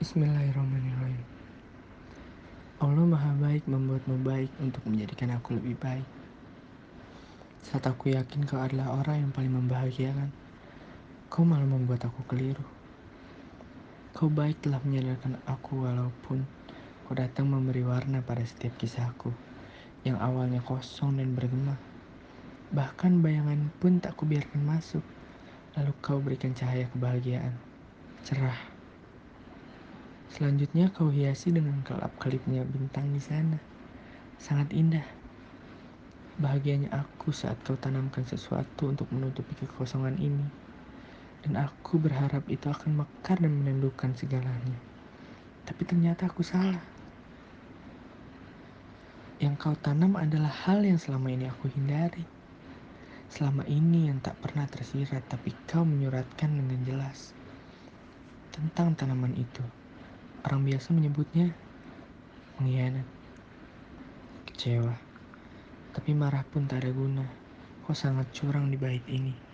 Bismillahirrahmanirrahim. Allah Maha Baik membuatmu baik untuk menjadikan aku lebih baik. Saat aku yakin kau adalah orang yang paling membahagiakan, kau malah membuat aku keliru. Kau baik telah menyadarkan aku walaupun kau datang memberi warna pada setiap kisahku yang awalnya kosong dan bergema. Bahkan bayangan pun tak kubiarkan masuk. Lalu kau berikan cahaya kebahagiaan, cerah Selanjutnya kau hiasi dengan kelap-kelipnya bintang di sana. Sangat indah. Bahagianya aku saat kau tanamkan sesuatu untuk menutupi kekosongan ini. Dan aku berharap itu akan mekar dan menendukan segalanya. Tapi ternyata aku salah. Yang kau tanam adalah hal yang selama ini aku hindari. Selama ini yang tak pernah tersirat tapi kau menyuratkan dengan jelas tentang tanaman itu. Orang biasa menyebutnya mengkhianat, kecewa. Tapi marah pun tak ada guna. Kau sangat curang di bait ini.